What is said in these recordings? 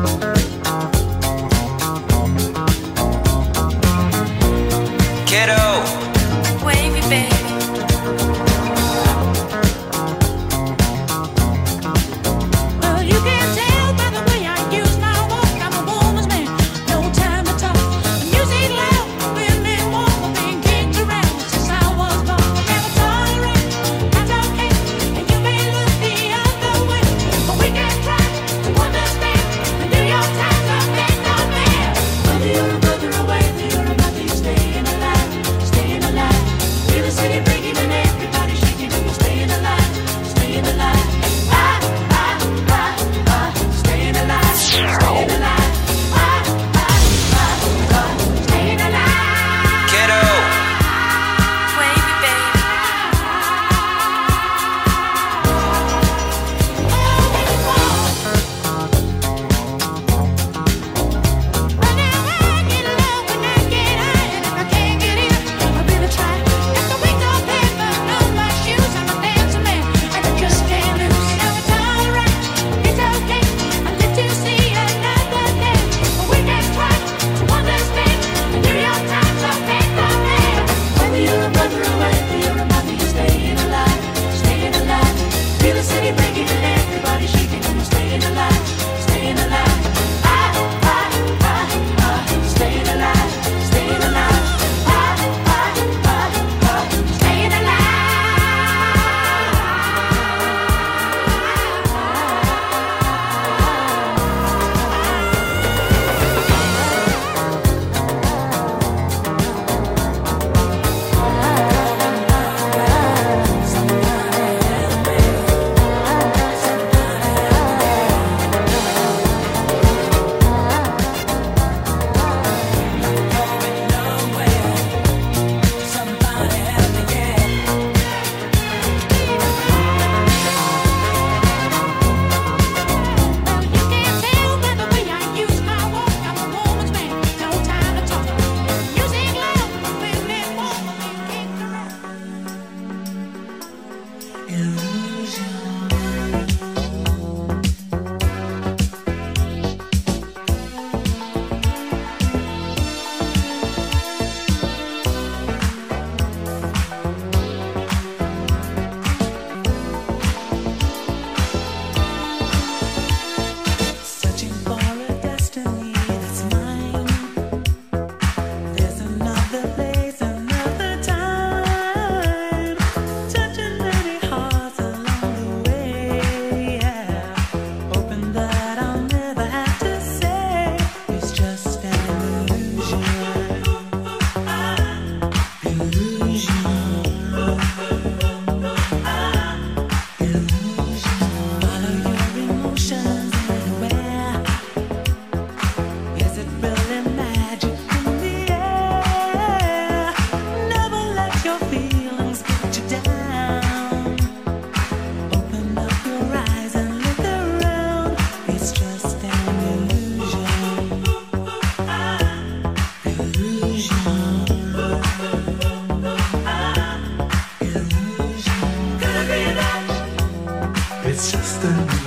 New York stand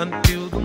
There was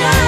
love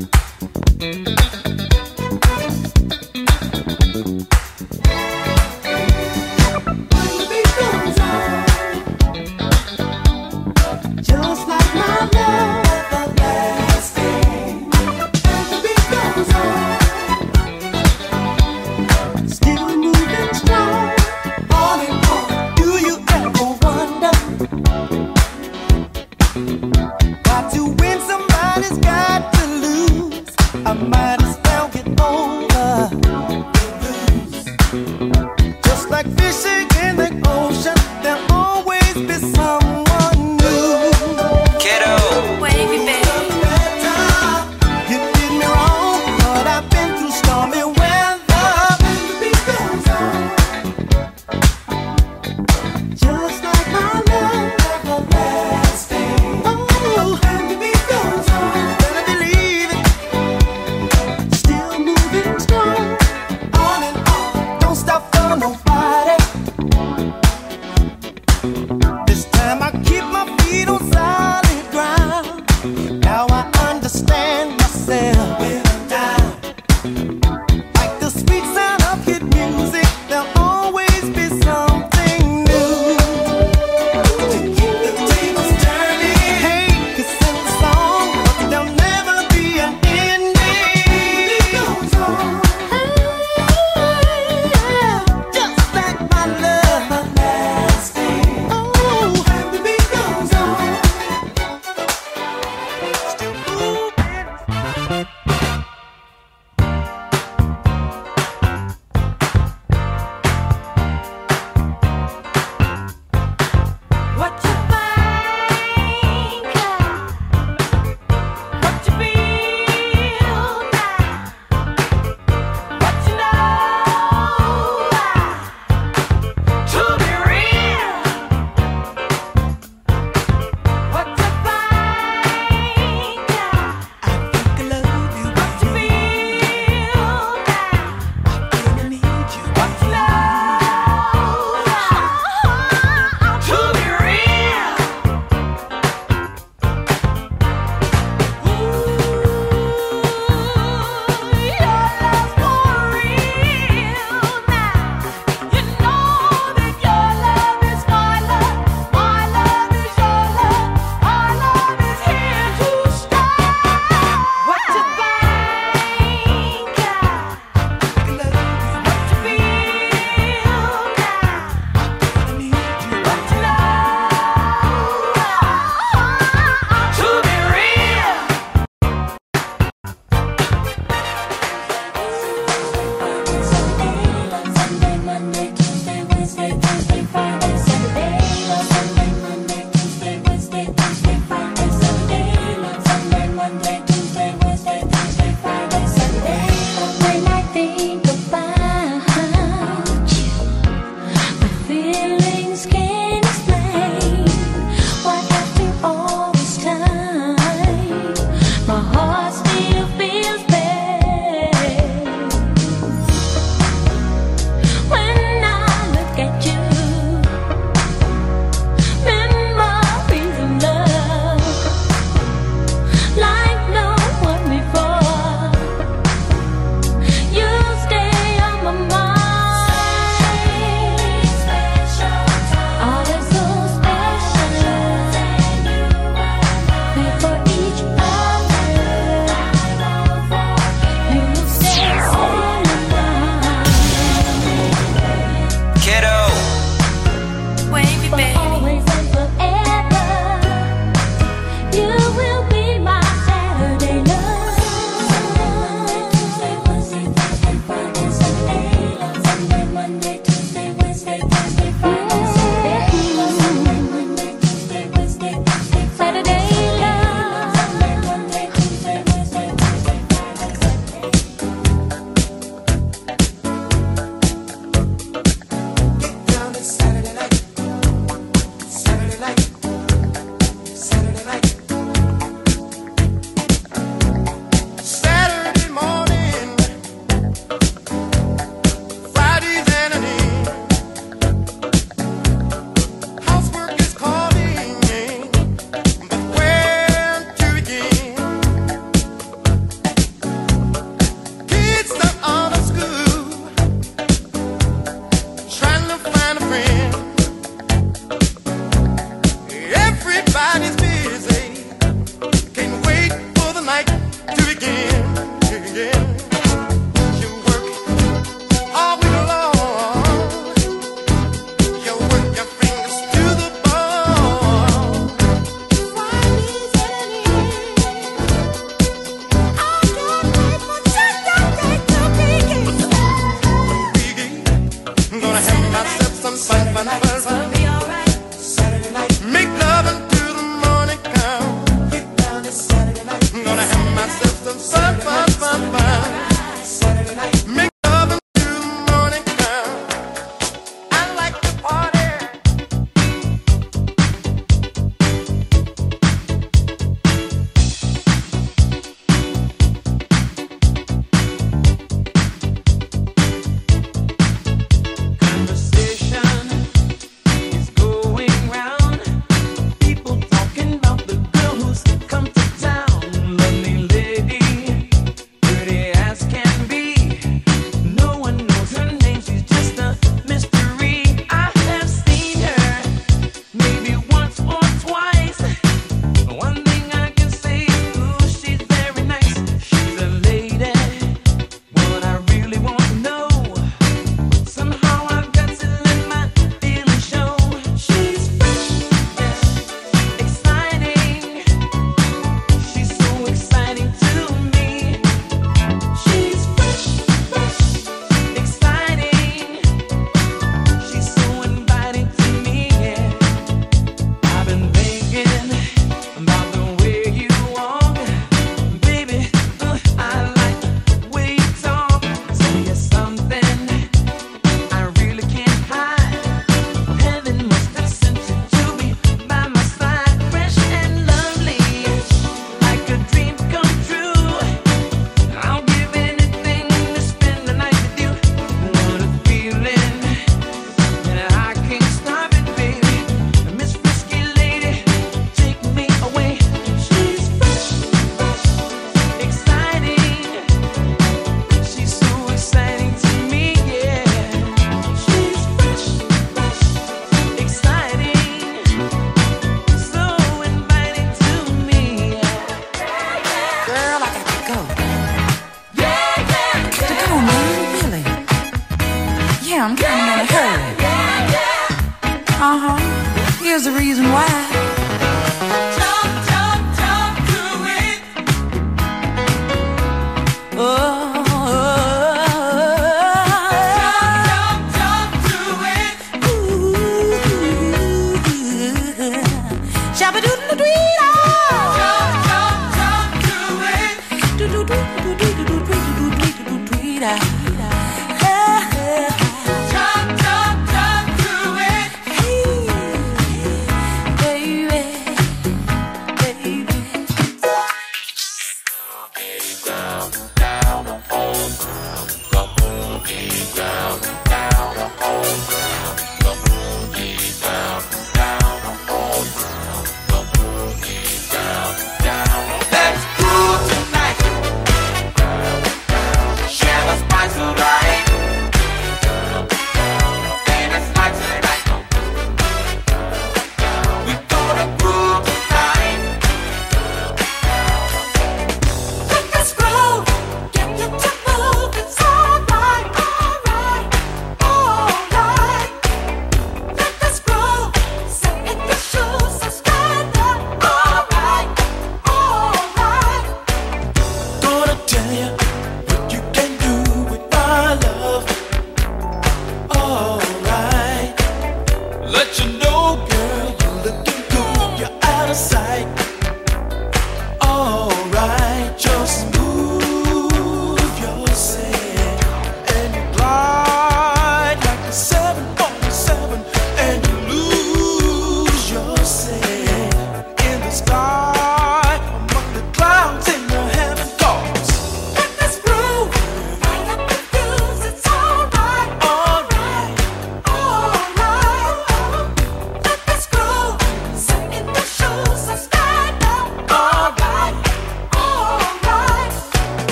Mm-hmm.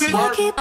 Have